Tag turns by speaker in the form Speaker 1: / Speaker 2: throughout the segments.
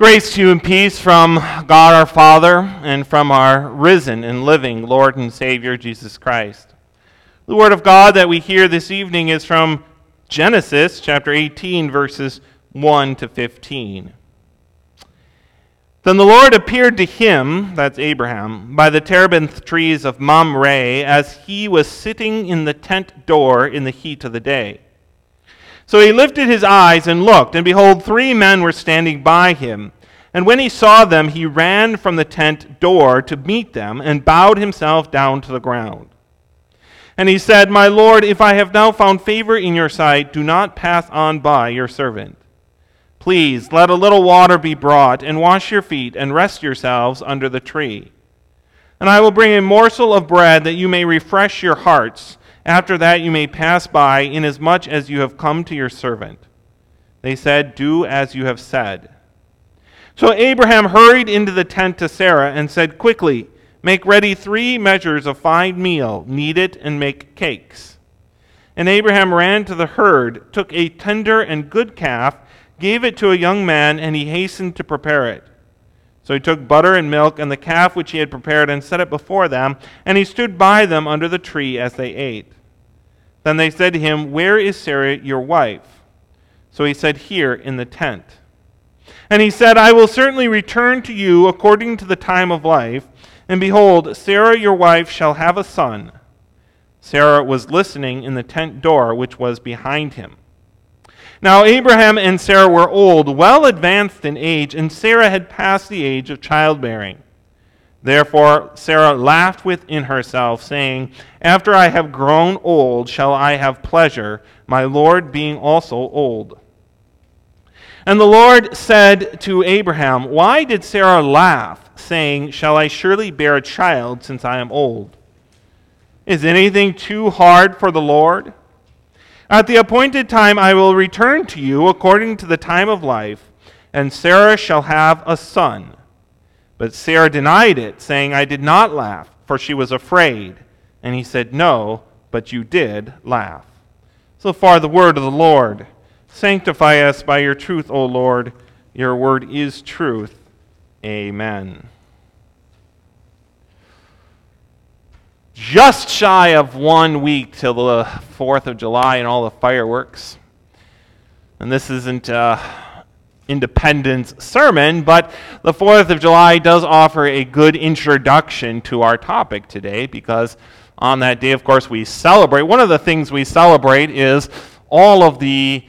Speaker 1: Grace to you and peace from God our Father and from our risen and living Lord and Savior Jesus Christ. The word of God that we hear this evening is from Genesis chapter 18, verses 1 to 15. Then the Lord appeared to him, that's Abraham, by the terebinth trees of Mamre as he was sitting in the tent door in the heat of the day. So he lifted his eyes and looked, and behold, three men were standing by him. And when he saw them, he ran from the tent door to meet them, and bowed himself down to the ground. And he said, My Lord, if I have now found favor in your sight, do not pass on by your servant. Please let a little water be brought, and wash your feet, and rest yourselves under the tree. And I will bring a morsel of bread that you may refresh your hearts after that you may pass by, inasmuch as you have come to your servant. They said, Do as you have said. So Abraham hurried into the tent to Sarah and said, Quickly, make ready three measures of fine meal, knead it, and make cakes. And Abraham ran to the herd, took a tender and good calf, gave it to a young man, and he hastened to prepare it. So he took butter and milk and the calf which he had prepared and set it before them, and he stood by them under the tree as they ate. Then they said to him, Where is Sarah your wife? So he said, Here in the tent. And he said, I will certainly return to you according to the time of life, and behold, Sarah your wife shall have a son. Sarah was listening in the tent door which was behind him. Now Abraham and Sarah were old, well advanced in age, and Sarah had passed the age of childbearing. Therefore Sarah laughed within herself, saying, After I have grown old, shall I have pleasure, my Lord being also old. And the Lord said to Abraham, Why did Sarah laugh, saying, Shall I surely bear a child since I am old? Is anything too hard for the Lord? At the appointed time I will return to you according to the time of life, and Sarah shall have a son. But Sarah denied it, saying, I did not laugh, for she was afraid. And he said, No, but you did laugh. So far, the word of the Lord. Sanctify us by your truth, O Lord. Your word is truth. Amen. Just shy of one week till the 4th of July and all the fireworks. And this isn't uh, Independence sermon, but the 4th of July does offer a good introduction to our topic today because on that day, of course, we celebrate. One of the things we celebrate is all of the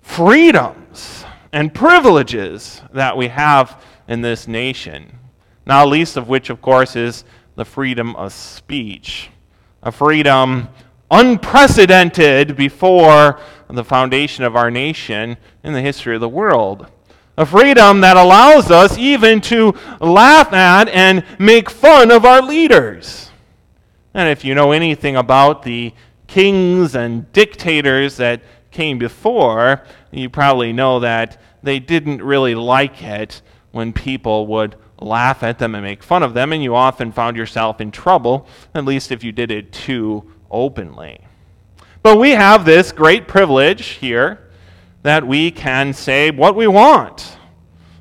Speaker 1: freedoms and privileges that we have in this nation. Not least of which, of course, is the freedom of speech, a freedom unprecedented before the foundation of our nation in the history of the world. A freedom that allows us even to laugh at and make fun of our leaders. And if you know anything about the kings and dictators that came before, you probably know that they didn't really like it when people would laugh at them and make fun of them, and you often found yourself in trouble, at least if you did it too openly. But we have this great privilege here that we can say what we want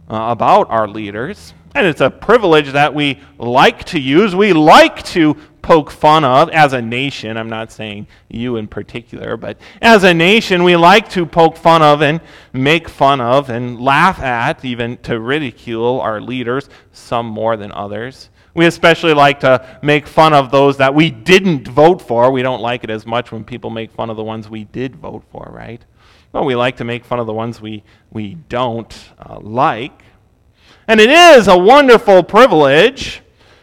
Speaker 1: uh, about our leaders. And it's a privilege that we like to use. We like to poke fun of as a nation. I'm not saying you in particular, but as a nation, we like to poke fun of and make fun of and laugh at, even to ridicule our leaders, some more than others. We especially like to make fun of those that we didn't vote for. We don't like it as much when people make fun of the ones we did vote for, right? Well, we like to make fun of the ones we, we don't uh, like. And it is a wonderful privilege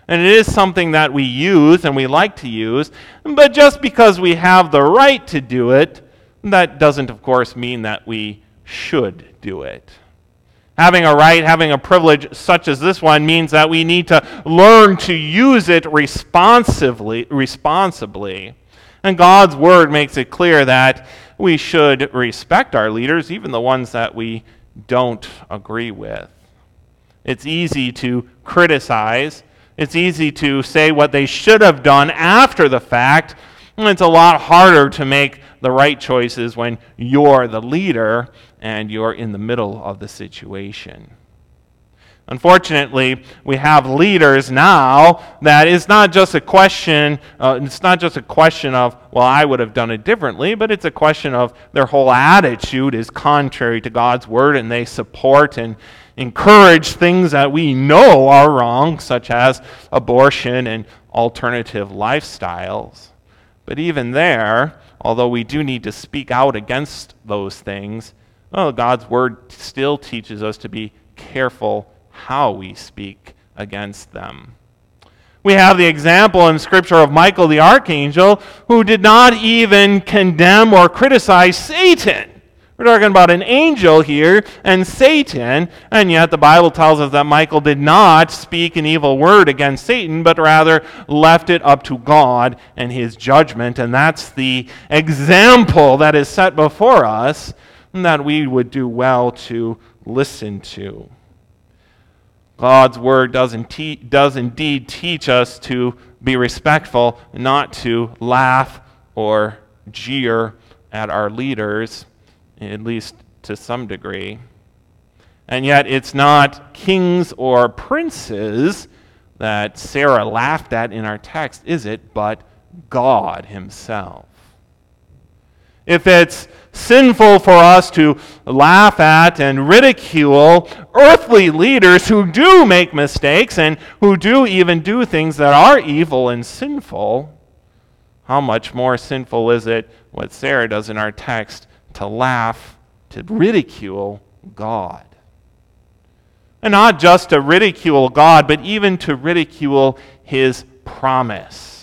Speaker 1: and it is something that we use and we like to use. But just because we have the right to do it, that doesn't, of course, mean that we should do it. Having a right, having a privilege such as this one means that we need to learn to use it responsibly, responsibly. And God's word makes it clear that we should respect our leaders, even the ones that we don't agree with. It's easy to criticize it's easy to say what they should have done after the fact. It's a lot harder to make the right choices when you're the leader and you're in the middle of the situation. Unfortunately, we have leaders now that it's not just a question. Uh, it's not just a question of, well, I would have done it differently, but it's a question of their whole attitude is contrary to God's word, and they support and encourage things that we know are wrong, such as abortion and alternative lifestyles. But even there, although we do need to speak out against those things, well, God's word still teaches us to be careful how we speak against them. We have the example in Scripture of Michael the archangel, who did not even condemn or criticize Satan. We're talking about an angel here and Satan, and yet the Bible tells us that Michael did not speak an evil word against Satan, but rather left it up to God and his judgment. And that's the example that is set before us that we would do well to listen to. God's word does, does indeed teach us to be respectful, not to laugh or jeer at our leaders, at least to some degree. And yet, it's not kings or princes that Sarah laughed at in our text, is it? But God Himself if it's sinful for us to laugh at and ridicule earthly leaders who do make mistakes and who do even do things that are evil and sinful, how much more sinful is it what Sarah does in our text to laugh, to ridicule God? And not just to ridicule God, but even to ridicule his promise.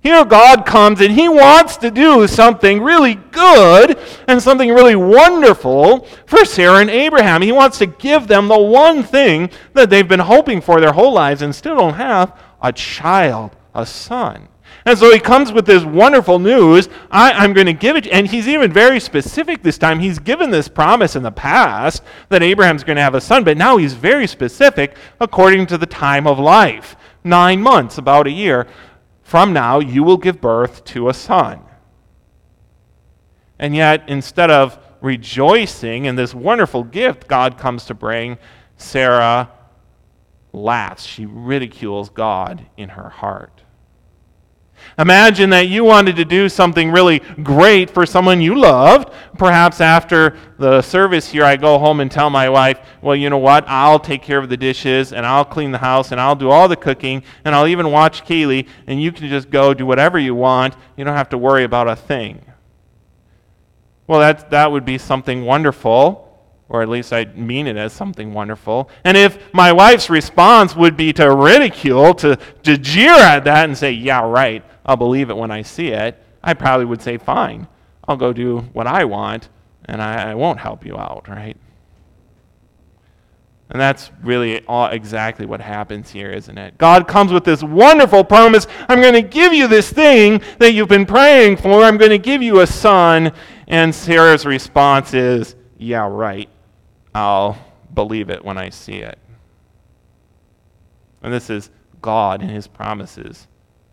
Speaker 1: Here, God comes and He wants to do something really good and something really wonderful for Sarah and Abraham. He wants to give them the one thing that they've been hoping for their whole lives and still don't have a child, a son. And so he comes with this wonderful news. I, am going to give it. And he's even very specific this time. He's given this promise in the past that Abraham's going to have a son, but now he's very specific according to the time of life nine months, about a year. From now, you will give birth to a son. And yet, instead of rejoicing in this wonderful gift God comes to bring, Sarah laughs. She ridicules God in her heart. Imagine that you wanted to do something really great for someone you loved. Perhaps after the service here, I go home and tell my wife, well, you know what? I'll take care of the dishes and I'll clean the house and I'll do all the cooking and I'll even watch Kaylee and you can just go do whatever you want. You don't have to worry about a thing. Well, that, that would be something wonderful or at least I mean it as something wonderful. And if my wife's response would be to ridicule, to, to jeer at that and say, yeah, right, I'll believe it when I see it, I probably would say, fine, I'll go do what I want, and I, I won't help you out, right? And that's really all exactly what happens here, isn't it? God comes with this wonderful promise I'm going to give you this thing that you've been praying for. I'm going to give you a son. And Sarah's response is, Yeah, right. I'll believe it when I see it. And this is God and his promises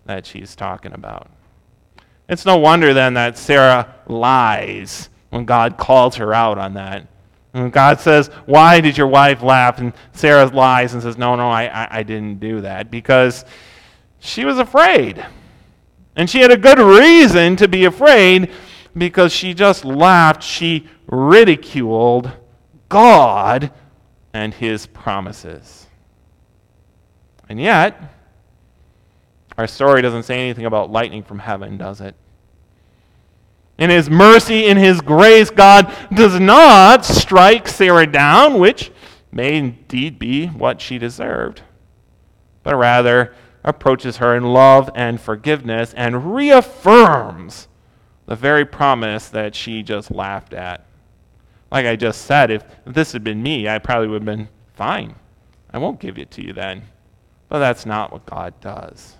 Speaker 1: that she's talking about. It's no wonder then that Sarah lies when God calls her out on that. And God says, Why did your wife laugh? And Sarah lies and says, No, no, I, I, I didn't do that. Because she was afraid. And she had a good reason to be afraid because she just laughed. She ridiculed God and his promises. And yet, our story doesn't say anything about lightning from heaven, does it? In his mercy, in his grace, God does not strike Sarah down, which may indeed be what she deserved, but rather approaches her in love and forgiveness and reaffirms the very promise that she just laughed at. Like I just said, if this had been me, I probably would have been fine. I won't give it to you then. But that's not what God does.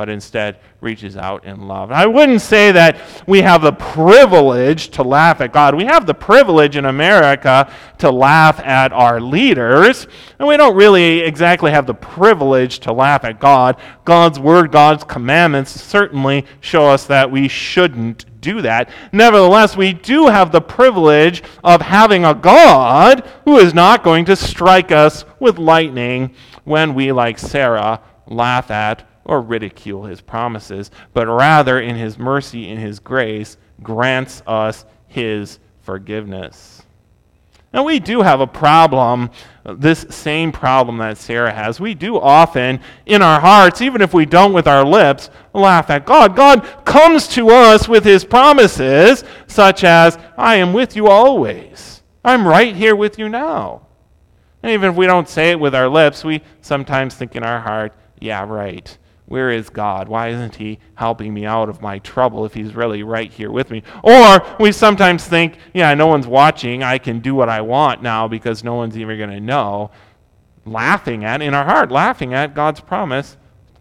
Speaker 1: But instead reaches out in love. I wouldn't say that we have the privilege to laugh at God. We have the privilege in America to laugh at our leaders, and we don't really exactly have the privilege to laugh at God. God's word, God's commandments certainly show us that we shouldn't do that. Nevertheless, we do have the privilege of having a God who is not going to strike us with lightning when we, like Sarah, laugh at or ridicule his promises, but rather, in his mercy, in his grace, grants us his forgiveness. Now, we do have a problem, this same problem that Sarah has. We do often, in our hearts, even if we don't with our lips, laugh at God. God comes to us with his promises, such as, I am with you always. I'm right here with you now. And even if we don't say it with our lips, we sometimes think in our heart, yeah, right. Where is God? Why isn't He helping me out of my trouble if He's really right here with me? Or we sometimes think, yeah, no one's watching. I can do what I want now because no one's even going to know. Laughing at, in our heart, laughing at God's promise,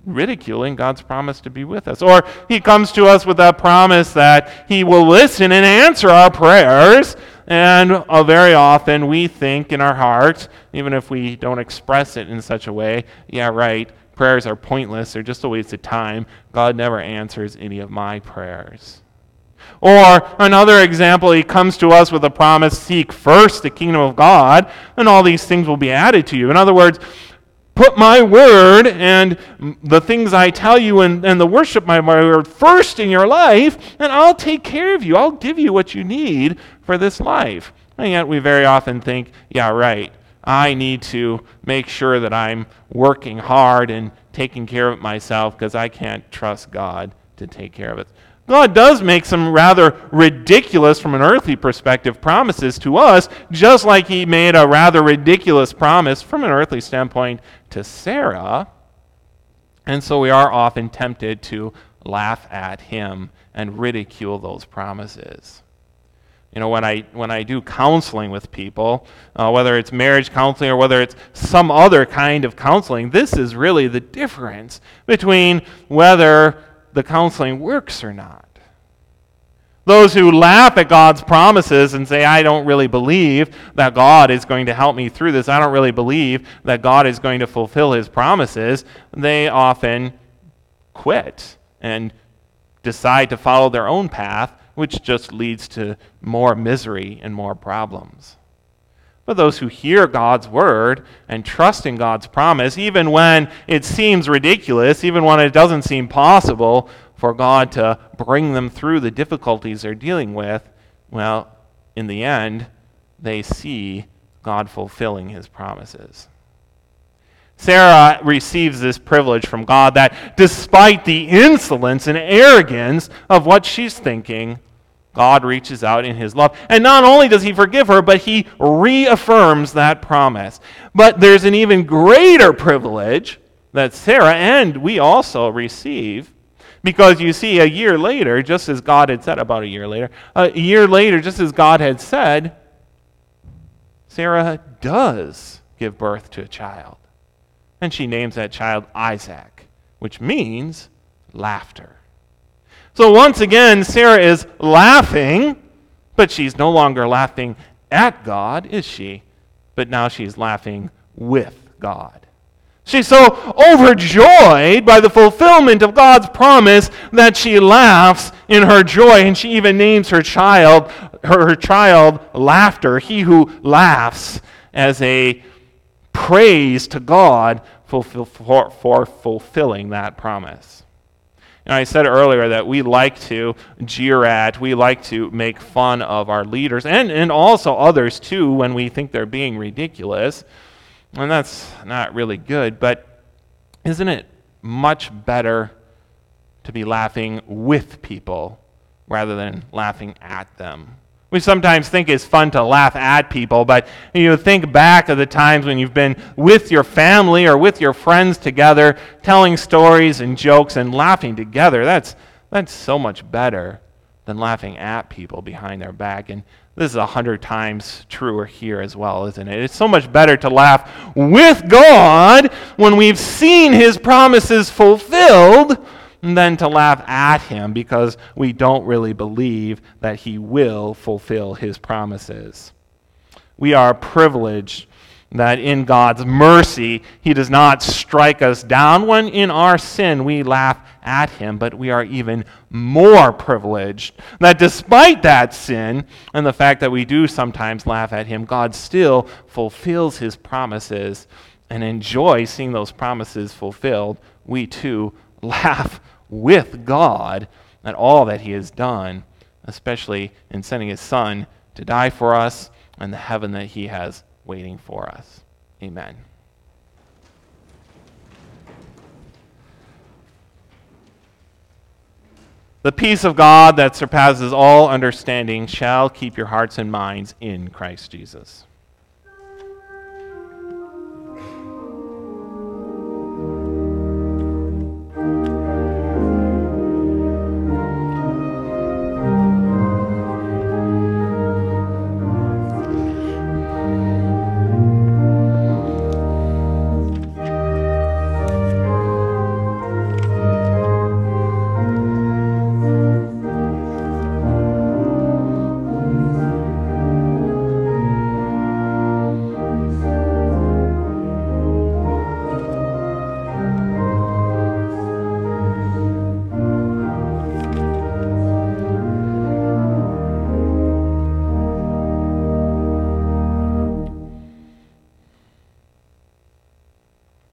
Speaker 1: ridiculing God's promise to be with us. Or He comes to us with that promise that He will listen and answer our prayers. And uh, very often we think in our hearts, even if we don't express it in such a way, yeah, right, prayers are pointless, they're just a waste of time. God never answers any of my prayers. Or another example, he comes to us with a promise seek first the kingdom of God, and all these things will be added to you. In other words, put my word and the things I tell you and, and the worship of my word first in your life, and I'll take care of you. I'll give you what you need for this life. And yet we very often think, yeah, right. I need to make sure that I'm working hard and taking care of myself because I can't trust God to take care of it. God does make some rather ridiculous, from an earthly perspective, promises to us, just like He made a rather ridiculous promise from an earthly standpoint to Sarah. And so we are often tempted to laugh at Him and ridicule those promises. You know, when I, when I do counseling with people, uh, whether it's marriage counseling or whether it's some other kind of counseling, this is really the difference between whether the counseling works or not. Those who laugh at God's promises and say, I don't really believe that God is going to help me through this, I don't really believe that God is going to fulfill his promises, they often quit and decide to follow their own path which just leads to more misery and more problems. But those who hear God's word and trust in God's promise, even when it seems ridiculous, even when it doesn't seem possible for God to bring them through the difficulties they're dealing with, well, in the end, they see God fulfilling his promises. Sarah receives this privilege from God that despite the insolence and arrogance of what she's thinking, God reaches out in his love. And not only does he forgive her, but he reaffirms that promise. But there's an even greater privilege that Sarah and we also receive. Because you see, a year later, just as God had said, about a year later, a year later, just as God had said, Sarah does give birth to a child. And she names that child Isaac, which means laughter. So once again, Sarah is laughing, but she's no longer laughing at God, is she? But now she's laughing with God. She's so overjoyed by the fulfillment of God's promise that she laughs in her joy, and she even names her child, her, her child, laughter, he who laughs, as a praise to God for, for, for fulfilling that promise. And I said earlier that we like to jeer at, we like to make fun of our leaders and, and also others too when we think they're being ridiculous. And that's not really good, but isn't it much better to be laughing with people rather than laughing at them? We sometimes think it's fun to laugh at people, but you know, think back of the times when you've been with your family or with your friends together, telling stories and jokes and laughing together. That's, that's so much better than laughing at people behind their back. And this is a hundred times truer here as well, isn't it? It's so much better to laugh with God when we've seen his promises fulfilled than to laugh at him because we don't really believe that he will fulfill his promises. We are privileged that in God's mercy, He does not strike us down when in our sin we laugh at Him, but we are even more privileged that despite that sin and the fact that we do sometimes laugh at Him, God still fulfills His promises and enjoy seeing those promises fulfilled. We too laugh with God at all that He has done, especially in sending His Son to die for us and the heaven that He has waiting for us. Amen. The peace of God that surpasses all understanding shall keep your hearts and minds in Christ Jesus.